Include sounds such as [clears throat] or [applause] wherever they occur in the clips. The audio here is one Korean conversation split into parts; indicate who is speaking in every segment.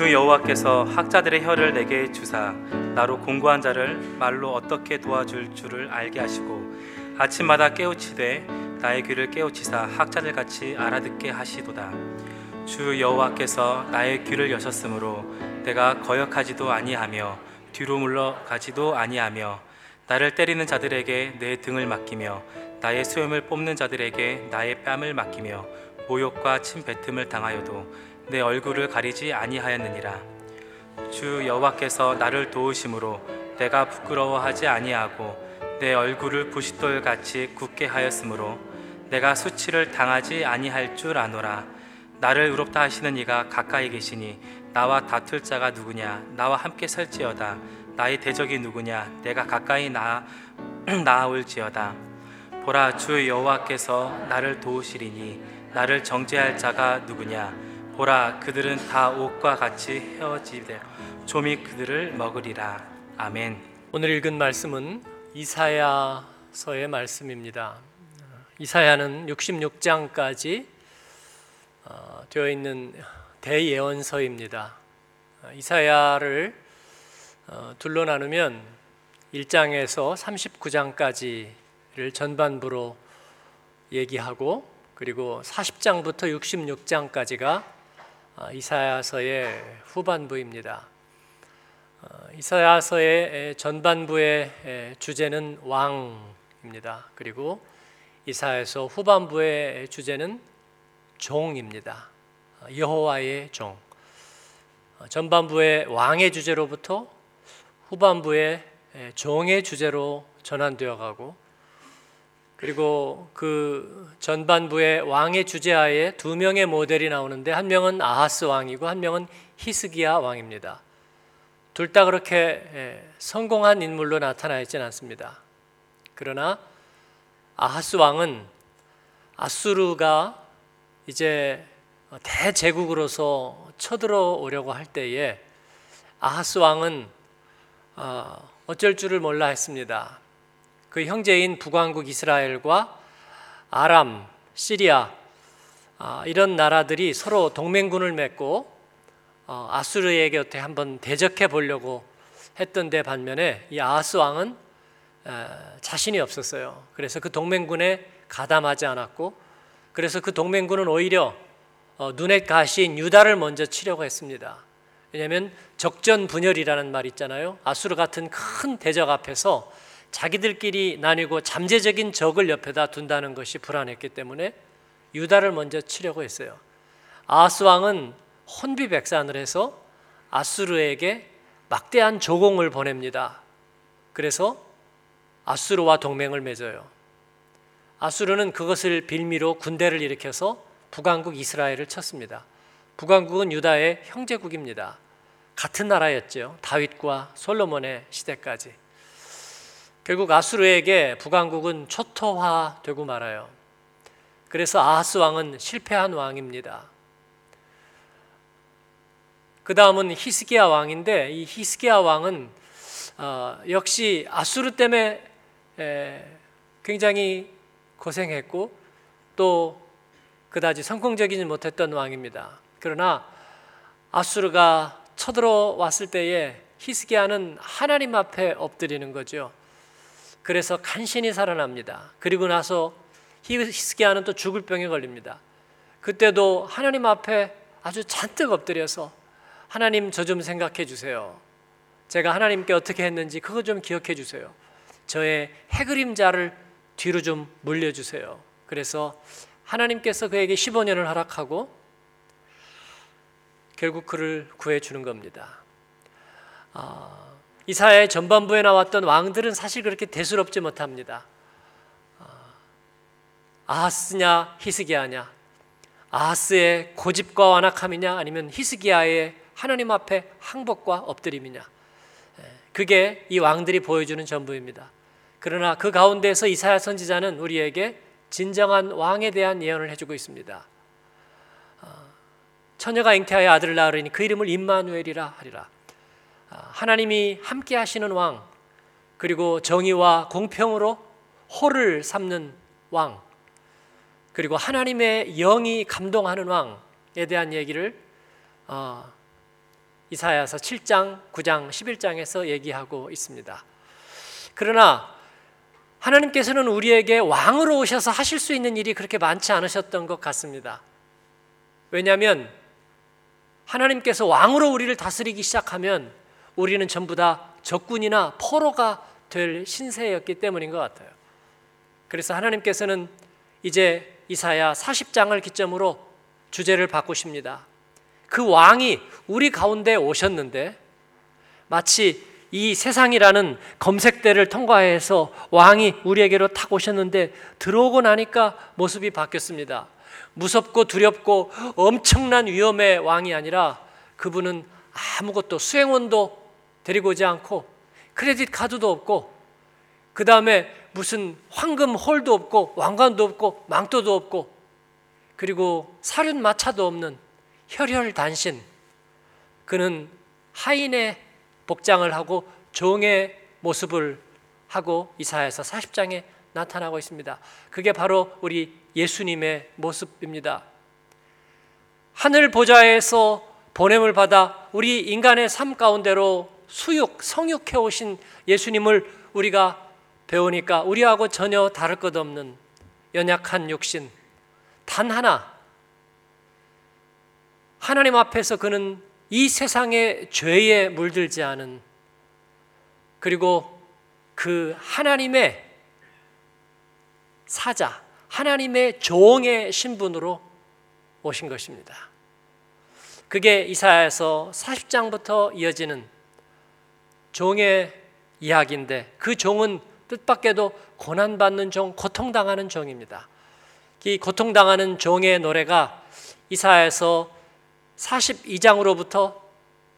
Speaker 1: 주 여호와께서 학자들의 혀를 내게 주사 나로 공부한 자를 말로 어떻게 도와줄 줄을 알게 하시고 아침마다 깨우치되 나의 귀를 깨우치사 학자들 같이 알아듣게 하시도다. 주 여호와께서 나의 귀를 여셨으므로 내가 거역하지도 아니하며 뒤로 물러가지도 아니하며 나를 때리는 자들에게 내 등을 맡기며 나의 수염을 뽑는 자들에게 나의 뺨을 맡기며 모욕과 침뱉음을 당하여도 내 얼굴을 가리지 아니하였느니라. 주 여호와께서 나를 도우심으로 내가 부끄러워하지 아니하고 내 얼굴을 부싯돌 같이 굳게 하였으므로 내가 수치를 당하지 아니할 줄 아노라. 나를 의롭다 하시는 이가 가까이 계시니 나와 다툴 자가 누구냐? 나와 함께 설지어다. 나의 대적이 누구냐? 내가 가까이 나 [clears throat] 나아올지어다. 보라 주 여호와께서 나를 도우시리니 나를 정죄할 자가 누구냐 보라 그들은 다 옷과 같이 헤어지되 좀이 그들을 먹으리라 아멘.
Speaker 2: 오늘 읽은 말씀은 이사야서의 말씀입니다. 이사야는 66장까지 어, 되어 있는 대예언서입니다. 이사야를 어, 둘로 나누면 1장에서 39장까지를 전반부로 얘기하고 그리고 40장부터 66장까지가 어, 이사야서의 후반부입니다. 어, 이사야서의 전반부의 주제는 왕입니다. 그리고 이사야서 후반부의 주제는 종입니다. 어, 여호와의 종. 전반부의 왕의 주제로부터 후반부의 종의 주제로 전환되어 가고 그리고 그 전반부의 왕의 주제하에 두 명의 모델이 나오는데 한 명은 아하스 왕이고 한 명은 히스기야 왕입니다. 둘 다 그렇게 예, 성공한 인물로 나타나 있지는 않습니다. 그러나 아하스 왕은 아수르가 이제 대제국으로서 쳐들어오려고 할 때에 아하스 왕은 어, 어쩔 줄을 몰라 했습니다. 그 형제인 북왕국 이스라엘과 아람, 시리아 아, 이런 나라들이 서로 동맹군을 맺고 어, 아수르의 곁에 한번 대적해 보려고 했던 데 반면에 이 아하스 왕은 자신이 없었어요. 그래서 그 동맹군에 가담하지 않았고 그래서 그 동맹군은 오히려 어, 눈에 가시인 유다를 먼저 치려고 했습니다. 왜냐하면 적전 분열이라는 말 있잖아요. 아수르 같은 큰 대적 앞에서 자기들끼리 나뉘고 잠재적인 적을 옆에다 둔다는 것이 불안했기 때문에 유다를 먼저 치려고 했어요. 아스 왕은 혼비백산을 해서 아수르에게 막대한 조공을 보냅니다. 그래서 아수르와 동맹을 맺어요. 아수르는 그것을 빌미로 군대를 일으켜서 북왕국 이스라엘을 쳤습니다. 북왕국은 유다의 형제국입니다. 같은 나라였죠. 다윗과 솔로몬의 시대까지. 결국 아수르에게 북왕국은 초토화되고 말아요. 그래서 아하스 왕은 실패한 왕입니다. 그 다음은 히스기야 왕인데 이 히스기야 왕은 어, 역시 아수르 때문에 에, 굉장히 고생했고 또 그다지 성공적이지 못했던 왕입니다. 그러나 아수르가 쳐들어왔을 때에 히스기야는 하나님 앞에 엎드리는 거죠. 그래서 간신히 살아납니다. 그리고 나서 히스기야는 또 죽을 병에 걸립니다. 그때도 하나님 앞에 아주 잔뜩 엎드려서 하나님 저 좀 생각해 주세요. 제가 하나님께 어떻게 했는지 그거 좀 기억해 주세요. 저의 해그림자를 뒤로 좀 물려주세요. 그래서 하나님께서 그에게 15년을 허락하고 결국 그를 구해 주는 겁니다. 아, 이사야의 전반부에 나왔던 왕들은 사실 그렇게 대수롭지 못합니다. 아, 아하스냐 히스기야냐 아하스의 고집과 완악함이냐 아니면 히스기야의 하나님 앞에 항복과 엎드림이냐 예, 그게 이 왕들이 보여주는 전부입니다. 그러나 그 가운데서 이사야 선지자는 우리에게 진정한 왕에 대한 예언을 해주고 있습니다. 아, 처녀가 잉태하여 아들을 낳으니 그 이름을 임마누엘이라 하리라. 아, 하나님이 함께 하시는 왕, 그리고 정의와 공평으로 호를 삼는 왕, 그리고 하나님의 영이 감동하는 왕에 대한 얘기를 어, 이사야서 7장, 9장, 11장에서 얘기하고 있습니다. 그러나 하나님께서는 우리에게 왕으로 오셔서 하실 수 있는 일이 그렇게 많지 않으셨던 것 같습니다. 왜냐하면 하나님께서 왕으로 우리를 다스리기 시작하면 우리는 전부 다 적군이나 포로가 될 신세였기 때문인 것 같아요. 그래서 하나님께서는 이제 이사야 40장을 기점으로 주제를 바꾸십니다. 그 왕이 우리 가운데 오셨는데 마치 이 세상이라는 검색대를 통과해서 왕이 우리에게로 탁 오셨는데 들어오고 나니까 모습이 바뀌었습니다. 무섭고 두렵고 엄청난 위험의 왕이 아니라 그분은 아무것도 수행원도 데리고 오지 않고 크레딧 카드도 없고 그 다음에 무슨 황금 홀도 없고 왕관도 없고 망토도 없고 그리고 사륜 마차도 없는 혈혈단신 그는 하인의 복장을 하고 종의 모습을 하고 이사야서 40장에 나타나고 있습니다. 그게 바로 우리 예수님의 모습입니다. 하늘 보좌에서 보냄을 받아 우리 인간의 삶 가운데로 수육, 성육해 오신 예수님을 우리가 배우니까 우리하고 전혀 다를 것 없는 연약한 육신 단 하나 하나님 앞에서 그는 이 세상의 죄에 물들지 않은 그리고 그 하나님의 사자, 하나님의 종의 신분으로 오신 것입니다. 그게 이사야에서 40장부터 이어지는 종의 이야기인데 그 종은 뜻밖에도 고난받는 종, 고통당하는 종입니다. 이 고통당하는 종의 노래가 이사야에서 42장으로부터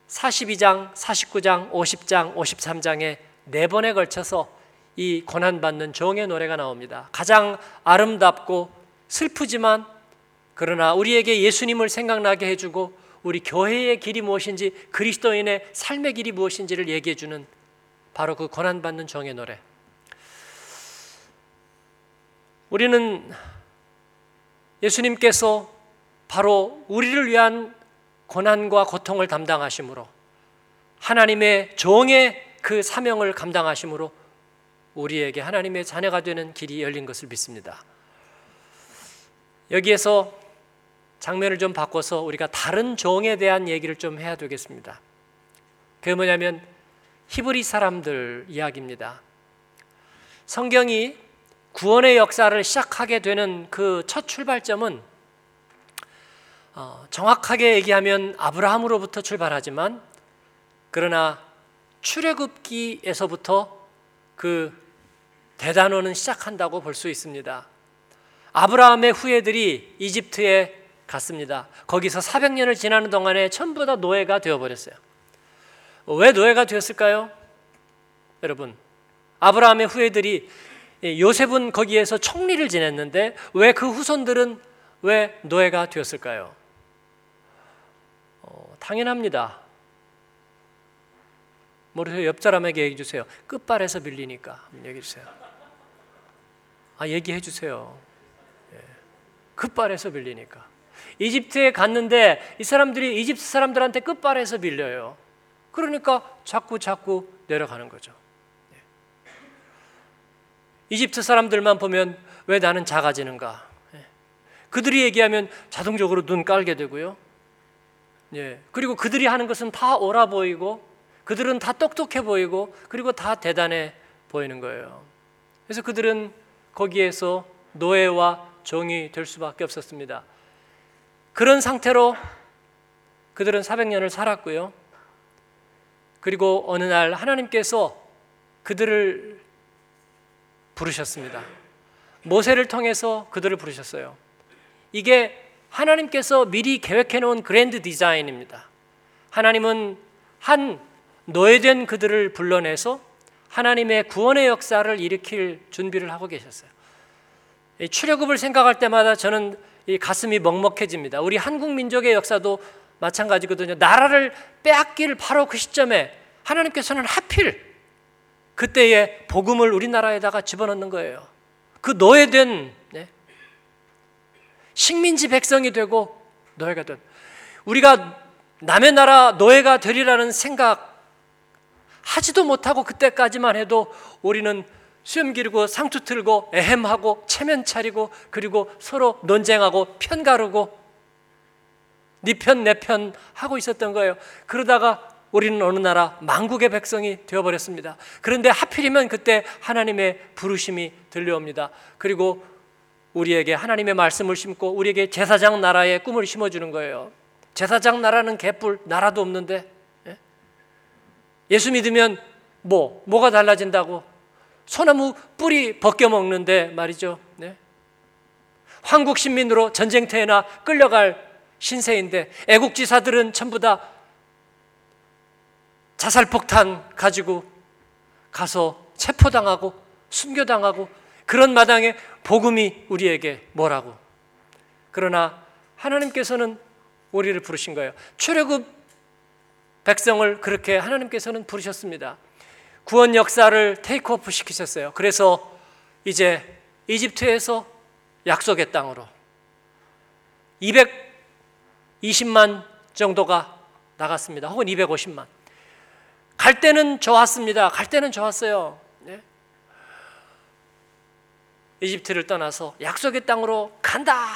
Speaker 2: 42장, 49장, 50장, 53장에 네 번에 걸쳐서 이 고난받는 종의 노래가 나옵니다. 가장 아름답고 슬프지만 그러나 우리에게 예수님을 생각나게 해주고 우리 교회의 길이 무엇인지 그리스도인의 삶의 길이 무엇인지를 얘기해 주는 바로 그 고난 받는 종의 노래. 우리는 예수님께서 바로 우리를 위한 고난과 고통을 담당하심으로 하나님의 종의 그 사명을 감당하심으로 우리에게 하나님의 자녀가 되는 길이 열린 것을 믿습니다. 여기에서 장면을 좀 바꿔서 우리가 다른 종에 대한 얘기를 좀 해야 되겠습니다. 그게 뭐냐면 히브리 사람들 이야기입니다. 성경이 구원의 역사를 시작하게 되는 그 첫 출발점은 어, 정확하게 얘기하면 아브라함으로부터 출발하지만 그러나 출애굽기에서부터 그 대단원은 시작한다고 볼 수 있습니다. 아브라함의 후예들이 이집트에 갔습니다. 거기서 400년을 지나는 동안에 전부 다 노예가 되어버렸어요. 왜 노예가 되었을까요? 여러분, 아브라함의 후예들이 요셉은 거기에서 총리를 지냈는데 왜 그 후손들은 왜 노예가 되었을까요? 어, 당연합니다. 모르세요? 옆 사람에게 얘기해 주세요. 끝발에서 밀리니까 얘기해 주세요. 아 얘기해 주세요. 예. 끝발에서 밀리니까. 이집트에 갔는데 이 사람들이 이집트 사람들한테 끝발에서 밀려요. 그러니까 자꾸 자꾸 내려가는 거죠. 예. 이집트 사람들만 보면 왜 나는 작아지는가? 예. 그들이 얘기하면 자동적으로 눈 깔게 되고요. 예. 그리고 그들이 하는 것은 다 옳아 보이고 그들은 다 똑똑해 보이고 그리고 다 대단해 보이는 거예요. 그래서 그들은 거기에서 노예와 종이 될 수밖에 없었습니다. 그런 상태로 그들은 400년을 살았고요. 그리고 어느 날 하나님께서 그들을 부르셨습니다. 모세를 통해서 그들을 부르셨어요. 이게 하나님께서 미리 계획해 놓은 그랜드 디자인입니다. 하나님은 한 노예된 그들을 불러내서 하나님의 구원의 역사를 일으킬 준비를 하고 계셨어요. 출애굽을 생각할 때마다 저는 이 가슴이 먹먹해집니다. 우리 한국 민족의 역사도 마찬가지거든요. 나라를 빼앗길 바로 그 시점에 하나님께서는 하필 그때에 복음을 우리나라에다가 집어넣는 거예요. 그 노예된 네? 식민지 백성이 되고 노예가 된 우리가 남의 나라 노예가 되리라는 생각 하지도 못하고 그때까지만 해도 우리는 수염 기르고 상투 틀고 애헴하고 체면 차리고 그리고 서로 논쟁하고 편 가르고 네 편 내 편 하고 있었던 거예요. 그러다가 우리는 어느 나라 망국의 백성이 되어버렸습니다. 그런데 하필이면 그때 하나님의 부르심이 들려옵니다. 그리고 우리에게 하나님의 말씀을 심고 우리에게 제사장 나라의 꿈을 심어주는 거예요. 제사장 나라는 개뿔 나라도 없는데 예? 예수 믿으면 뭐 뭐가 달라진다고 소나무 뿌리 벗겨 먹는데 말이죠. 네? 황국 신민으로 전쟁터에나 끌려갈 신세인데 애국지사들은 전부 다 자살 폭탄 가지고 가서 체포당하고 순교당하고 그런 마당에 복음이 우리에게 뭐라고 그러나 하나님께서는 우리를 부르신 거예요. 출애굽 백성을 그렇게 하나님께서는 부르셨습니다. 구원 역사를 테이크오프 시키셨어요. 그래서 이제 이집트에서 약속의 땅으로 220만 정도가 나갔습니다. 혹은 250만. 갈 때는 좋았습니다. 갈 때는 좋았어요. 네? 이집트를 떠나서 약속의 땅으로 간다.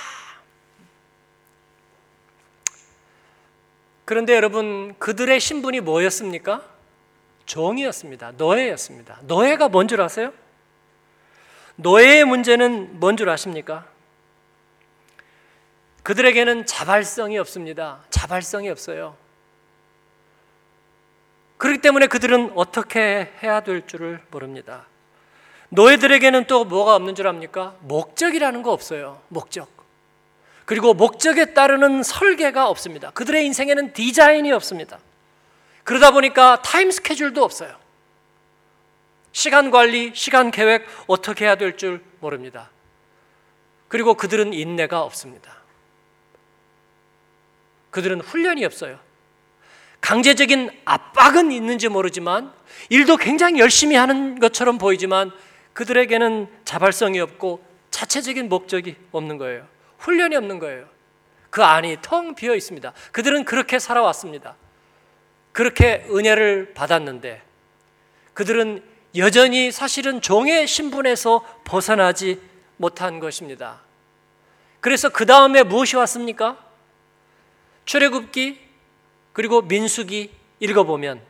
Speaker 2: 그런데 여러분 그들의 신분이 뭐였습니까? 종이었습니다. 노예였습니다. 노예가 뭔 줄 아세요? 노예의 문제는 뭔 줄 아십니까? 그들에게는 자발성이 없습니다. 자발성이 없어요. 그렇기 때문에 그들은 어떻게 해야 될 줄을 모릅니다. 노예들에게는 또 뭐가 없는 줄 압니까? 목적이라는 거 없어요. 목적. 그리고 목적에 따르는 설계가 없습니다. 그들의 인생에는 디자인이 없습니다. 그러다 보니까 타임 스케줄도 없어요. 시간 관리, 시간 계획 어떻게 해야 될 줄 모릅니다. 그리고 그들은 인내가 없습니다. 그들은 훈련이 없어요. 강제적인 압박은 있는지 모르지만 일도 굉장히 열심히 하는 것처럼 보이지만 그들에게는 자발성이 없고 자체적인 목적이 없는 거예요. 훈련이 없는 거예요. 그 안이 텅 비어 있습니다. 그들은 그렇게 살아왔습니다. 그렇게 은혜를 받았는데 그들은 여전히 사실은 종의 신분에서 벗어나지 못한 것입니다. 그래서 그 다음에 무엇이 왔습니까? 출애굽기 그리고 민수기 읽어보면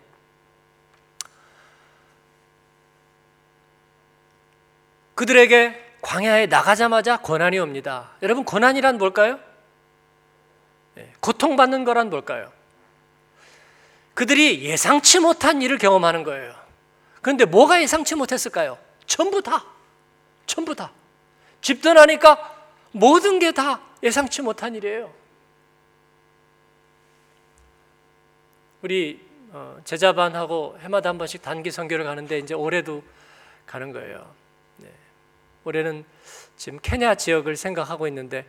Speaker 2: 그들에게 광야에 나가자마자 고난이 옵니다. 여러분 고난이란 뭘까요? 예, 고통받는 거란 뭘까요? 그들이 예상치 못한 일을 경험하는 거예요. 그런데 뭐가 예상치 못했을까요? 전부 다. 전부 다. 집 떠나니까 모든 게 다 예상치 못한 일이에요. 우리 어, 제자반하고 해마다 한 번씩 단기 선교를 가는데 이제 올해도 가는 거예요. 네. 올해는 지금 케냐 지역을 생각하고 있는데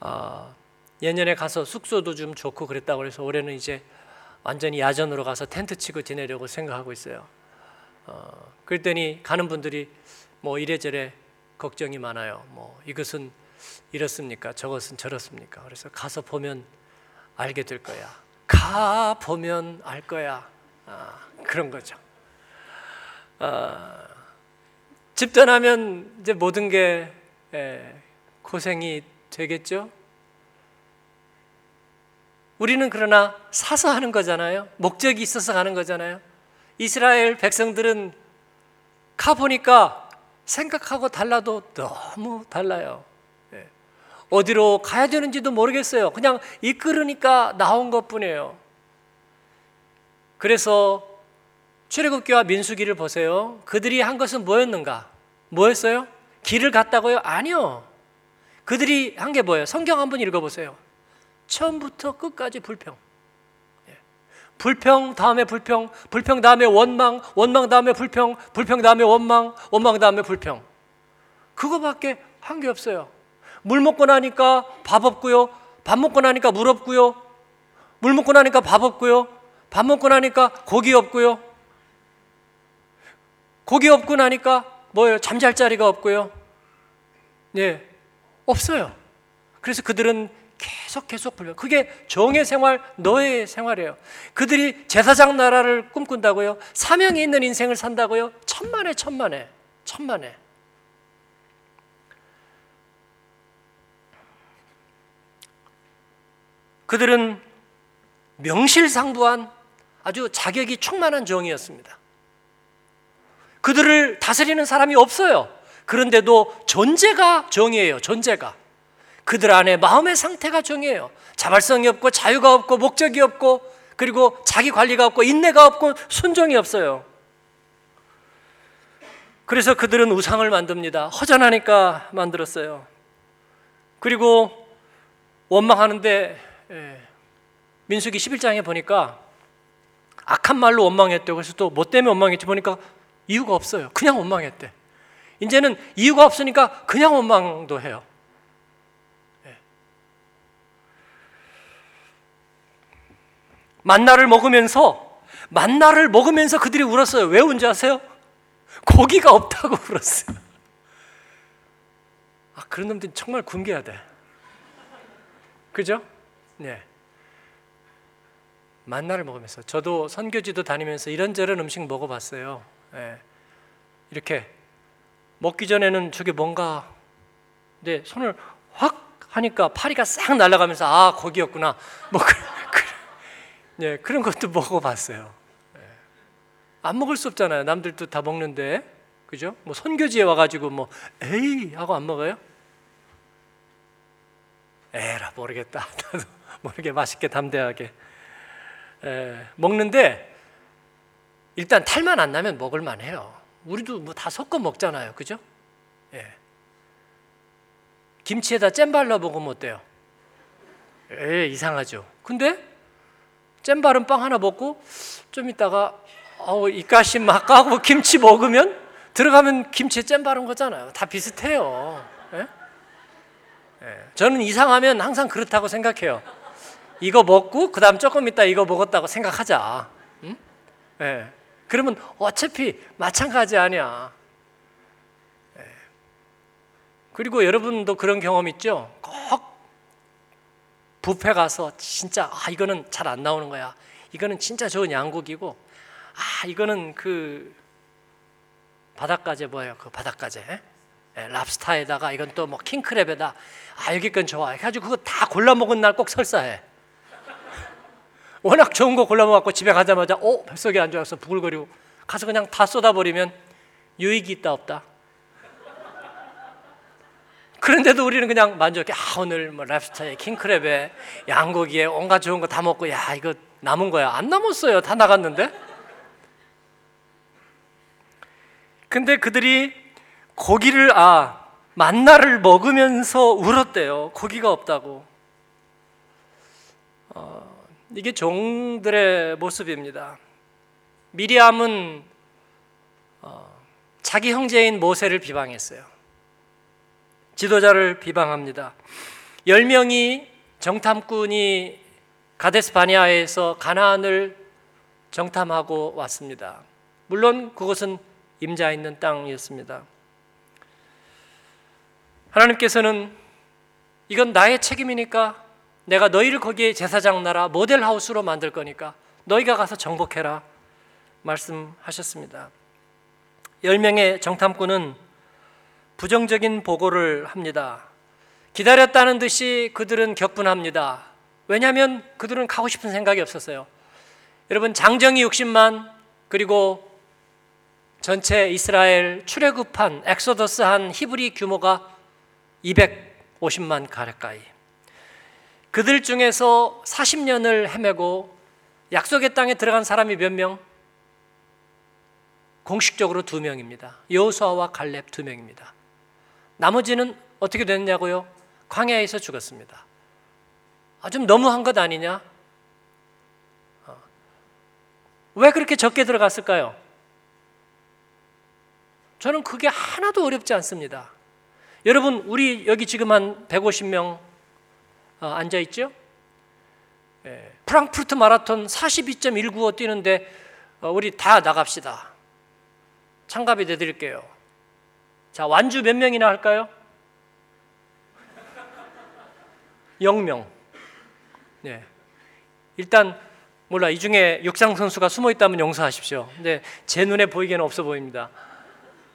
Speaker 2: 어, 예년에 가서 숙소도 좀 좋고 그랬다고 그래서 올해는 이제 완전히 야전으로 가서 텐트 치고 지내려고 생각하고 있어요. 어, 그랬더니 가는 분들이 뭐 이래저래 걱정이 많아요. 뭐 이것은 이렇습니까? 저것은 저렇습니까? 그래서 가서 보면 알게 될 거야. 가 보면 알 거야. 아, 그런 거죠. 아, 집 떠나면 이제 모든 게 예, 고생이 되겠죠. 우리는 그러나 사서 하는 거잖아요. 목적이 있어서 가는 거잖아요. 이스라엘 백성들은 가 보니까 생각하고 달라도 너무 달라요. 예. 어디로 가야 되는지도 모르겠어요. 그냥 이끌으니까 나온 것 뿐이에요. 그래서 출애굽기와 민수기를 보세요. 그들이 한 것은 뭐였는가? 뭐였어요? 길을 갔다고요? 아니요. 그들이 한 게 뭐예요? 성경 한번 읽어보세요. 처음부터 끝까지 불평. 예. 불평 다음에 불평, 불평 다음에 원망, 원망 다음에 불평, 불평 다음에 원망, 원망 다음에 불평. 그거밖에 한 게 없어요. 물 먹고 나니까 밥 없고요. 밥 먹고 나니까 물 없고요. 물 먹고 나니까 밥 없고요. 밥 먹고 나니까 고기 없고요. 고기 없고 나니까 뭐예요? 잠잘 자리가 없고요. 예. 없어요. 그래서 그들은 계속 계속 불면 그게 정의 생활, 너의 생활이에요. 그들이 제사장 나라를 꿈꾼다고요? 사명이 있는 인생을 산다고요? 천만에 천만에 천만에. 그들은 명실상부한 아주 자격이 충만한 정이었습니다. 그들을 다스리는 사람이 없어요. 그런데도 존재가 정이에요. 존재가. 그들 안에 마음의 상태가 정이에요. 자발성이 없고 자유가 없고 목적이 없고 그리고 자기 관리가 없고 인내가 없고 순종이 없어요. 그래서 그들은 우상을 만듭니다. 허전하니까 만들었어요. 그리고 원망하는데 예, 민수기 11장에 보니까 악한 말로 원망했대요. 그래서 또 뭐 때문에 원망했지 보니까 이유가 없어요. 그냥 원망했대. 이제는 이유가 없으니까 그냥 원망도 해요. 만나를 먹으면서 만나를 먹으면서 그들이 울었어요. 왜 운지 아세요? 고기가 없다고 [laughs] 울었어요. 아 그런 놈들 정말 굶겨야 돼. 그죠? 네. 만나를 먹으면서 저도 선교지도 다니면서 이런저런 음식 먹어봤어요. 예. 이렇게 먹기 전에는 저게 뭔가 근데 손을 확 하니까 파리가 싹 날아가면서 아 거기였구나 뭐 예, 그런 것도 [laughs] 먹어봤어요. 예. 안 먹을 수 없잖아요. 남들도 다 먹는데 그죠? 뭐 선교지에 와가지고 뭐 에이 하고 안 먹어요? 에라 모르겠다. [laughs] 나도 모르게 맛있게 담대하게 에, 먹는데 일단 탈만 안 나면 먹을 만 해요. 우리도 뭐 다 섞어 먹잖아요, 그죠? 예. 김치에다 잼 발라 먹으면 어때요? 에 이상하죠. 근데 잼 바른 빵 하나 먹고 좀 있다가 아우 입가심 막 까고 김치 먹으면 들어가면 김치에 잼 바른 거잖아요. 다 비슷해요. 예? 예. 저는 이상하면 항상 그렇다고 생각해요. 이거 먹고 그 다음 조금 있다 이거 먹었다고 생각하자. 응? 예. 그러면 어차피 마찬가지 아니야. 예. 그리고 여러분도 그런 경험 있죠? 꼭 뷔페 가서 진짜 아 이거는 잘 안 나오는 거야. 이거는 진짜 좋은 양고기고 아 이거는 그 바닷가재 뭐예요? 그 바닷가재. 예, 랍스타에다가 이건 또 뭐 킹크랩에다 아 여기 건 좋아. 해가지고 그거 다 골라 먹은 날 꼭 설사해. [laughs] 워낙 좋은 거 골라 먹고 집에 가자마자 어 뱃속에 안 좋아서 부글거리고 가서 그냥 다 쏟아버리면 유익이 있다 없다. 그런데도 우리는 그냥 만족해. 아 오늘 뭐 랍스타에 킹크랩에 양고기에 온갖 좋은 거 다 먹고 야 이거 남은 거야. 안 남았어요. 다 나갔는데. 근데 그들이 고기를 아 만나를 먹으면서 울었대요. 고기가 없다고. 어, 이게 종들의 모습입니다. 미리암은 어, 자기 형제인 모세를 비방했어요. 지도자를 비방합니다. 열 명이 정탐꾼이 가데스 바니아에서 가나안을 정탐하고 왔습니다. 물론 그것은 임자 있는 땅이었습니다. 하나님께서는 이건 나의 책임이니까 내가 너희를 거기에 제사장 나라 모델 하우스로 만들 거니까 너희가 가서 정복해라 말씀하셨습니다. 열 명의 정탐꾼은 부정적인 보고를 합니다. 기다렸다는 듯이 그들은 격분합니다. 왜냐하면 그들은 가고 싶은 생각이 없었어요. 여러분 장정이 60만 그리고 전체 이스라엘 출애굽한 엑소더스한 히브리 규모가 250만 가까이. 그들 중에서 40년을 헤매고 약속의 땅에 들어간 사람이 몇 명? 공식적으로 두 명입니다. 여호수아와 갈렙 두 명입니다. 나머지는 어떻게 됐냐고요? 광야에서 죽었습니다. 아, 좀 너무한 것 아니냐? 어. 왜 그렇게 적게 들어갔을까요? 저는 그게 하나도 어렵지 않습니다. 여러분, 우리 여기 지금 한 150명 어, 앉아 있죠? 예, 프랑크푸르트 마라톤 42.195 뛰는데 어, 우리 다 나갑시다. 참가비 내드릴게요. 자, 완주 몇 명이나 할까요? 영명. 네. 일단 몰라 이 중에 육상 선수가 숨어 있다면 용서하십시오. 근데 제 눈에 보이기에는 없어 보입니다.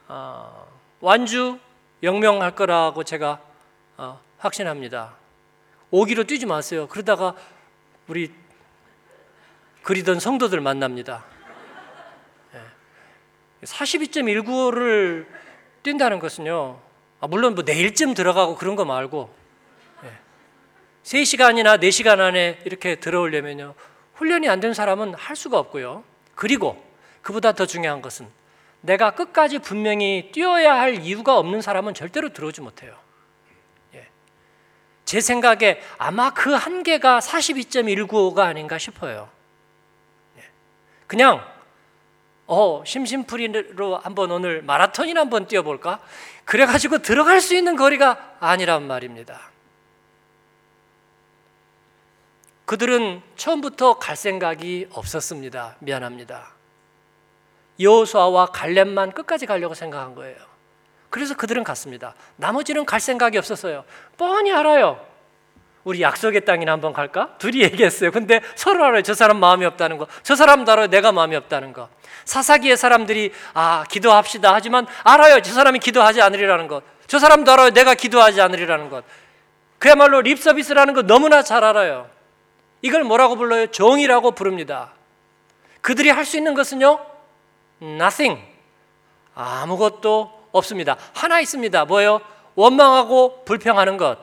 Speaker 2: 아, 완주 영명할 거라고 제가 어, 확신합니다. 오기로 뛰지 마세요. 그러다가 우리 그리던 성도들 만납니다. 42.195를 뛴다는 것은요. 아, 물론 뭐 내일쯤 들어가고 그런 거 말고 예. 3시간이나 4시간 안에 이렇게 들어오려면요. 훈련이 안 된 사람은 할 수가 없고요. 그리고 그보다 더 중요한 것은 내가 끝까지 분명히 뛰어야 할 이유가 없는 사람은 절대로 들어오지 못해요. 예. 제 생각에 아마 그 한계가 42.195가 아닌가 싶어요. 예. 그냥 어 심심풀이로 한번 오늘 마라톤이나 한번 뛰어볼까? 그래가지고 들어갈 수 있는 거리가 아니란 말입니다. 그들은 처음부터 갈 생각이 없었습니다. 미안합니다. 여호수아와 갈렙만 끝까지 가려고 생각한 거예요. 그래서 그들은 갔습니다. 나머지는 갈 생각이 없었어요. 뻔히 알아요. 우리 약속의 땅이나 한번 갈까? 둘이 얘기했어요. 근데 서로 알아요. 저 사람 마음이 없다는 거. 저 사람도 알아요. 내가 마음이 없다는 거. 사사기의 사람들이 아, 기도합시다. 하지만 알아요. 저 사람이 기도하지 않으리라는 것. 저 사람도 알아요. 내가 기도하지 않으리라는 것. 그야말로 립서비스라는 거 너무나 잘 알아요. 이걸 뭐라고 불러요? 정이라고 부릅니다. 그들이 할 수 있는 것은요? nothing. 아무것도 없습니다. 하나 있습니다. 뭐예요? 원망하고 불평하는 것.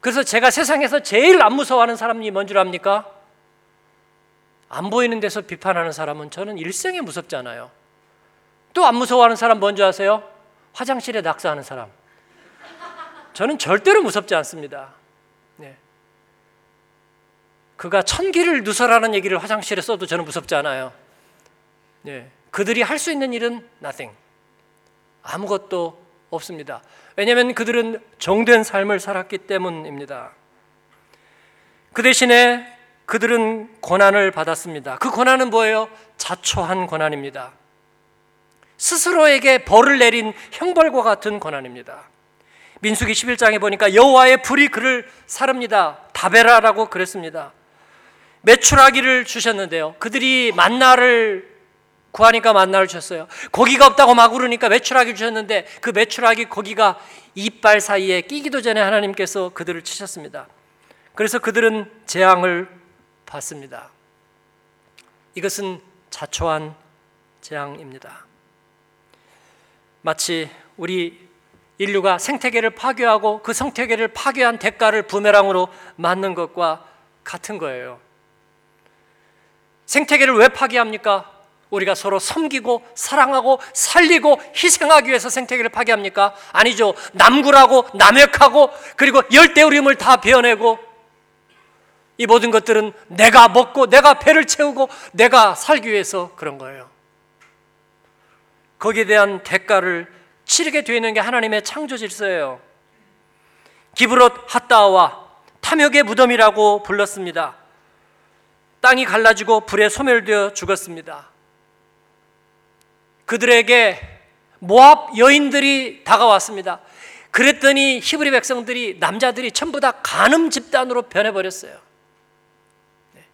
Speaker 2: 그래서 제가 세상에서 제일 안 무서워하는 사람이 뭔 줄 압니까? 안 보이는 데서 비판하는 사람은 저는 일생에 무섭지 않아요. 또 안 무서워하는 사람 뭔지 아세요? 화장실에 낙서하는 사람. 저는 절대로 무섭지 않습니다. 네. 그가 천기를 누설하는 얘기를 화장실에 써도 저는 무섭지 않아요. 네. 그들이 할 수 있는 일은 nothing. 아무것도 없습니다. 왜냐하면 그들은 정된 삶을 살았기 때문입니다. 그 대신에 그들은 고난을 받았습니다. 그 고난은 뭐예요? 자초한 고난입니다. 스스로에게 벌을 내린 형벌과 같은 고난입니다. 민수기 11장에 보니까 여호와의 불이 그를 사릅니다. 다베라라고 그랬습니다. 메추라기를 주셨는데요. 그들이 만나를 구하니까 만나를 주셨어요. 고기가 없다고 막 울으니까 메추라기 주셨는데 그 메추라기 고기가 이빨 사이에 끼기도 전에 하나님께서 그들을 치셨습니다. 그래서 그들은 재앙을 받습니다. 이것은 자초한 재앙입니다. 마치 우리 인류가 생태계를 파괴하고 그 생태계를 파괴한 대가를 부메랑으로 맞는 것과 같은 거예요. 생태계를 왜 파괴합니까? 우리가 서로 섬기고 사랑하고 살리고 희생하기 위해서 생태계를 파괴합니까? 아니죠. 남굴하고 남획하고 그리고 열대우림을 다 베어내고 이 모든 것들은 내가 먹고 내가 배를 채우고 내가 살기 위해서 그런 거예요. 거기에 대한 대가를 치르게 되는 게 하나님의 창조 질서예요. 기브롯 핫다와 탐욕의 무덤이라고 불렀습니다. 땅이 갈라지고 불에 소멸되어 죽었습니다. 그들에게 모압 여인들이 다가왔습니다. 그랬더니 히브리 백성들이 남자들이 전부 다 간음 집단으로 변해 버렸어요. 네.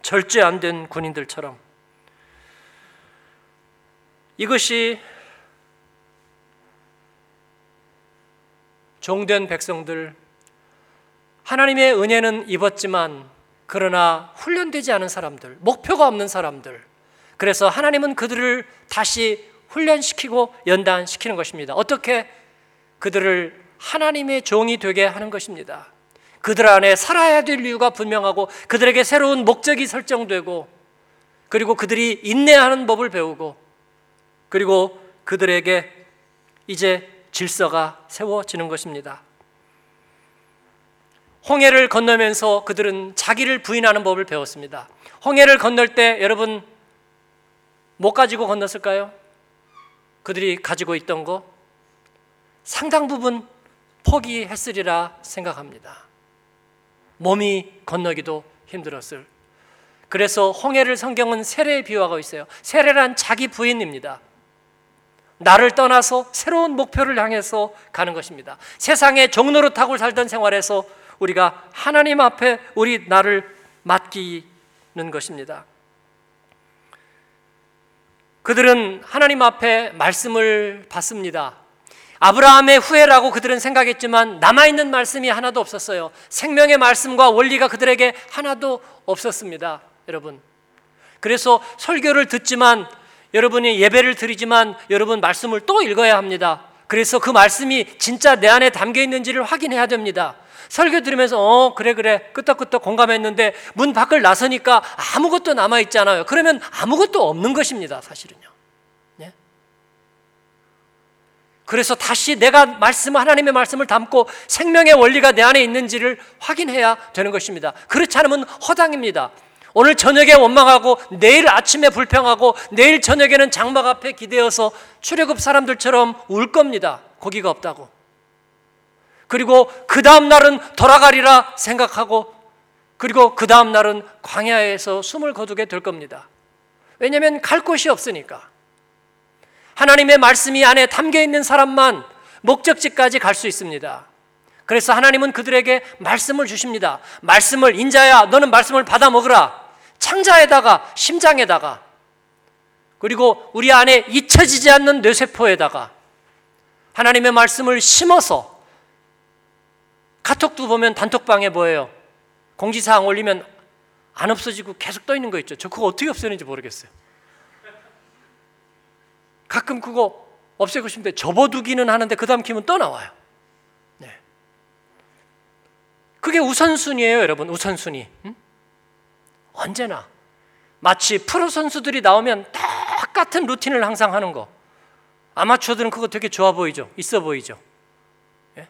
Speaker 2: 절제 안 된 군인들처럼 이것이 종된 백성들 하나님의 은혜는 입었지만 그러나 훈련되지 않은 사람들, 목표가 없는 사람들. 그래서 하나님은 그들을 다시 훈련시키고 연단시키는 것입니다. 어떻게 그들을 하나님의 종이 되게 하는 것입니다. 그들 안에 살아야 될 이유가 분명하고 그들에게 새로운 목적이 설정되고 그리고 그들이 인내하는 법을 배우고 그리고 그들에게 이제 질서가 세워지는 것입니다. 홍해를 건너면서 그들은 자기를 부인하는 법을 배웠습니다. 홍해를 건널 때 여러분 못 가지고 건넜을까요? 그들이 가지고 있던 거 상당 부분 포기했으리라 생각합니다. 몸이 건너기도 힘들었을. 그래서 홍해를 성경은 세례에 비유하고 있어요. 세례란 자기 부인입니다. 나를 떠나서 새로운 목표를 향해서 가는 것입니다. 세상의 종로로 타고 살던 생활에서 우리가 하나님 앞에 우리 나를 맡기는 것입니다. 그들은 하나님 앞에 말씀을 받습니다. 아브라함의 후예라고 그들은 생각했지만 남아있는 말씀이 하나도 없었어요. 생명의 말씀과 원리가 그들에게 하나도 없었습니다. 여러분. 그래서 설교를 듣지만 여러분이 예배를 드리지만 여러분 말씀을 또 읽어야 합니다. 그래서 그 말씀이 진짜 내 안에 담겨 있는지를 확인해야 됩니다. 설교 들으면서 어 그래 그래 끄떡끄떡 공감했는데 문 밖을 나서니까 아무것도 남아 있잖아요. 그러면 아무것도 없는 것입니다, 사실은요. 네? 그래서 다시 내가 말씀 하나님의 말씀을 담고 생명의 원리가 내 안에 있는지를 확인해야 되는 것입니다. 그렇지 않으면 허당입니다. 오늘 저녁에 원망하고 내일 아침에 불평하고 내일 저녁에는 장막 앞에 기대어서 출애굽 사람들처럼 울 겁니다. 고기가 없다고. 그리고 그 다음 날은 돌아가리라 생각하고 그리고 그 다음 날은 광야에서 숨을 거두게 될 겁니다. 왜냐하면 갈 곳이 없으니까. 하나님의 말씀이 안에 담겨 있는 사람만 목적지까지 갈 수 있습니다. 그래서 하나님은 그들에게 말씀을 주십니다. 말씀을 인자야 너는 말씀을 받아 먹으라. 창자에다가 심장에다가 그리고 우리 안에 잊혀지지 않는 뇌세포에다가 하나님의 말씀을 심어서 카톡도 보면 단톡방에 뭐예요? 공지사항 올리면 안 없어지고 계속 떠 있는 거 있죠. 저 그거 어떻게 없애는지 모르겠어요. 가끔 그거 없애고 싶은데 접어두기는 하는데 그 다음 키면 또 나와요. 네. 그게 우선순위예요, 여러분. 우선순위. 응? 언제나 마치 프로 선수들이 나오면 똑같은 루틴을 항상 하는 거. 아마추어들은 그거 되게 좋아 보이죠. 있어 보이죠. 예?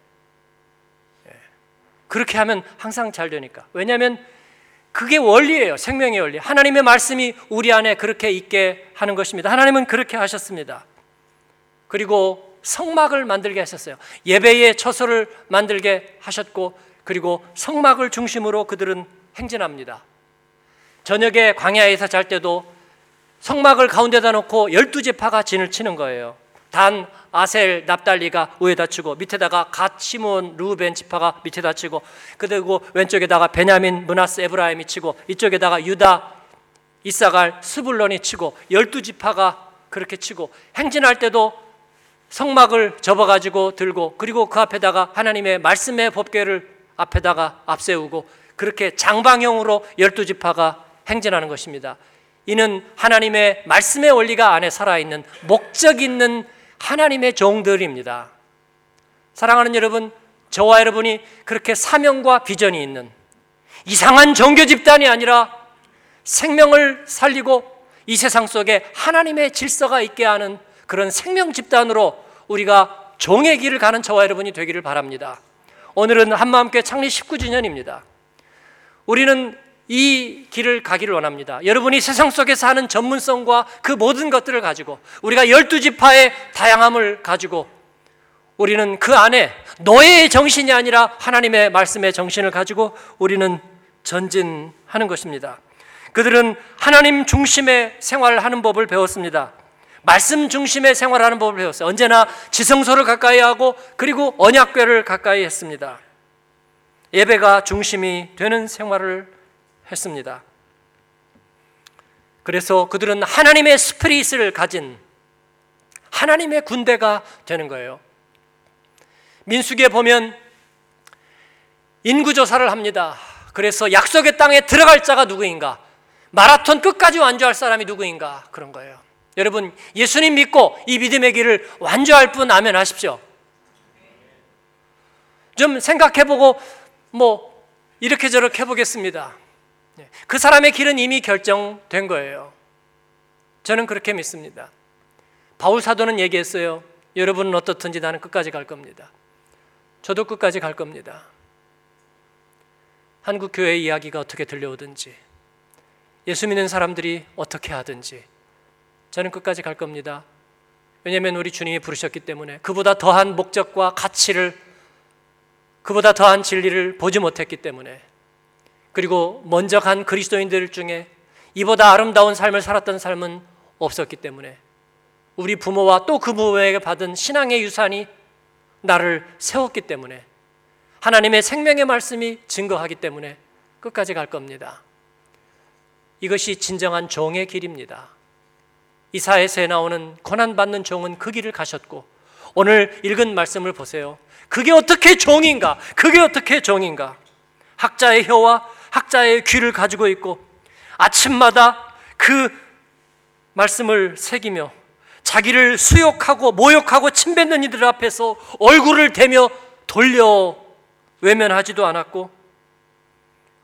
Speaker 2: 예. 그렇게 하면 항상 잘 되니까. 왜냐하면 그게 원리예요. 생명의 원리. 하나님의 말씀이 우리 안에 그렇게 있게 하는 것입니다. 하나님은 그렇게 하셨습니다. 그리고 성막을 만들게 하셨어요. 예배의 처소를 만들게 하셨고 그리고 성막을 중심으로 그들은 행진합니다. 저녁에 광야에서 잘 때도 성막을 가운데다 놓고 열두 지파가 진을 치는 거예요. 단, 아셀, 납달리가 위에다 치고 밑에다가 갓, 시몬, 루벤 지파가 밑에다 치고 그리고 왼쪽에다가 베냐민, 문하스, 에브라임이 치고 이쪽에다가 유다, 이사갈, 스불론이 치고 열두 지파가 그렇게 치고 행진할 때도 성막을 접어가지고 들고 그리고 그 앞에다가 하나님의 말씀의 법궤를 앞에다가 앞세우고 그렇게 장방형으로 열두 지파가 행진하는 것입니다. 이는 하나님의 말씀의 원리가 안에 살아있는 목적 있는 하나님의 종들입니다. 사랑하는 여러분, 저와 여러분이 그렇게 사명과 비전이 있는 이상한 종교 집단이 아니라 생명을 살리고 이 세상 속에 하나님의 질서가 있게 하는 그런 생명 집단으로 우리가 종의 길을 가는 저와 여러분이 되기를 바랍니다. 오늘은 한마음교회 창립 19주년입니다. 우리는 이 길을 가기를 원합니다. 여러분이 세상 속에서 하는 전문성과 그 모든 것들을 가지고 우리가 열두 지파의 다양함을 가지고 우리는 그 안에 노예의 정신이 아니라 하나님의 말씀의 정신을 가지고 우리는 전진하는 것입니다. 그들은 하나님 중심의 생활하는 법을 배웠습니다. 말씀 중심의 생활하는 법을 배웠어요. 언제나 지성소를 가까이 하고 그리고 언약궤를 가까이 했습니다. 예배가 중심이 되는 생활을 했습니다. 그래서 그들은 하나님의 스피릿을 가진 하나님의 군대가 되는 거예요. 민수기에 보면 인구조사를 합니다. 그래서 약속의 땅에 들어갈 자가 누구인가? 마라톤 끝까지 완주할 사람이 누구인가? 그런 거예요. 여러분, 예수님 믿고 이 믿음의 길을 완주할 분 아멘 하십시오. 좀 생각해보고 뭐 이렇게 저렇게 해보겠습니다. 네. 그 사람의 길은 이미 결정된 거예요. 저는 그렇게 믿습니다. 바울 사도는 얘기했어요. 여러분은 어떻든지 나는 끝까지 갈 겁니다. 저도 끝까지 갈 겁니다. 한국 교회 이야기가 어떻게 들려오든지, 예수 믿는 사람들이 어떻게 하든지, 저는 끝까지 갈 겁니다. 왜냐하면 우리 주님이 부르셨기 때문에 그보다 더한 목적과 가치를, 그보다 더한 진리를 보지 못했기 때문에 그리고 먼저 간 그리스도인들 중에 이보다 아름다운 삶을 살았던 삶은 없었기 때문에 우리 부모와 또 그 부모에게 받은 신앙의 유산이 나를 세웠기 때문에 하나님의 생명의 말씀이 증거하기 때문에 끝까지 갈 겁니다. 이것이 진정한 종의 길입니다. 이사에서에 나오는 고난받는 종은 그 길을 가셨고 오늘 읽은 말씀을 보세요. 그게 어떻게 종인가? 그게 어떻게 종인가? 학자의 혀와 학자의 귀를 가지고 있고 아침마다 그 말씀을 새기며 자기를 수욕하고 모욕하고 침뱉는 이들 앞에서 얼굴을 대며 돌려 외면하지도 않았고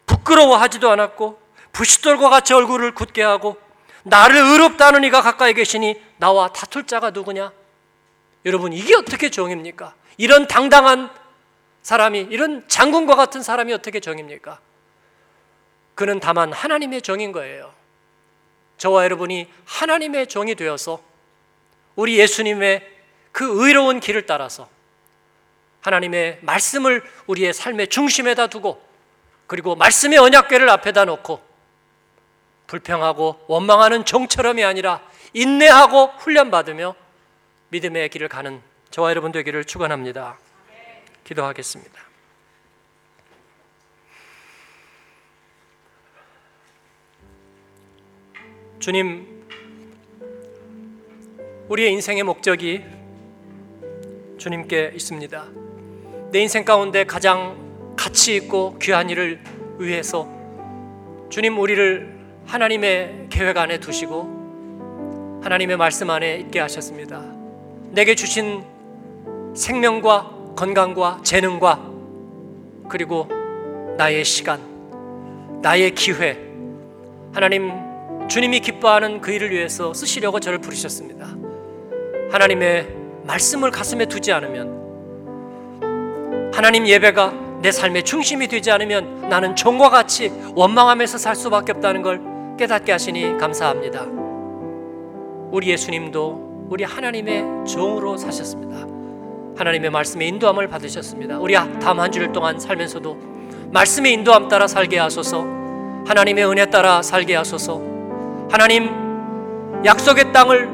Speaker 2: 부끄러워하지도 않았고 부싯돌과 같이 얼굴을 굳게 하고 나를 의롭다는 이가 가까이 계시니 나와 다툴 자가 누구냐? 여러분 이게 어떻게 종입니까? 이런 당당한 사람이 이런 장군과 같은 사람이 어떻게 정입니까? 그는 다만 하나님의 종인 거예요. 저와 여러분이 하나님의 종이 되어서 우리 예수님의 그 의로운 길을 따라서 하나님의 말씀을 우리의 삶의 중심에다 두고 그리고 말씀의 언약궤를 앞에다 놓고 불평하고 원망하는 종처럼이 아니라 인내하고 훈련받으며 믿음의 길을 가는 저와 여러분 되기를 축원합니다. 기도하겠습니다. 주님, 우리의 인생의 목적이 주님께 있습니다. 내 인생 가운데 가장 가치 있고 귀한 일을 위해서 주님 우리를 하나님의 계획 안에 두시고 하나님의 말씀 안에 있게 하셨습니다. 내게 주신 생명과 건강과 재능과 그리고 나의 시간, 나의 기회, 하나님 주님이 기뻐하는 그 일을 위해서 쓰시려고 저를 부르셨습니다. 하나님의 말씀을 가슴에 두지 않으면 하나님 예배가 내 삶의 중심이 되지 않으면 나는 종과 같이 원망하면서 살 수밖에 없다는 걸 깨닫게 하시니 감사합니다. 우리 예수님도 우리 하나님의 종으로 사셨습니다. 하나님의 말씀의 인도함을 받으셨습니다. 우리 다음 한 주일 동안 살면서도 말씀의 인도함 따라 살게 하소서. 하나님의 은혜 따라 살게 하소서. 하나님 약속의 땅을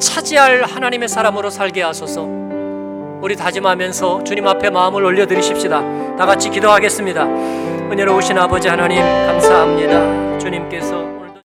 Speaker 2: 차지할 하나님의 사람으로 살게 하소서. 우리 다짐하면서 주님 앞에 마음을 올려 드리십시다. 다 같이 기도하겠습니다. 은혜로우신 아버지 하나님 감사합니다. 주님께서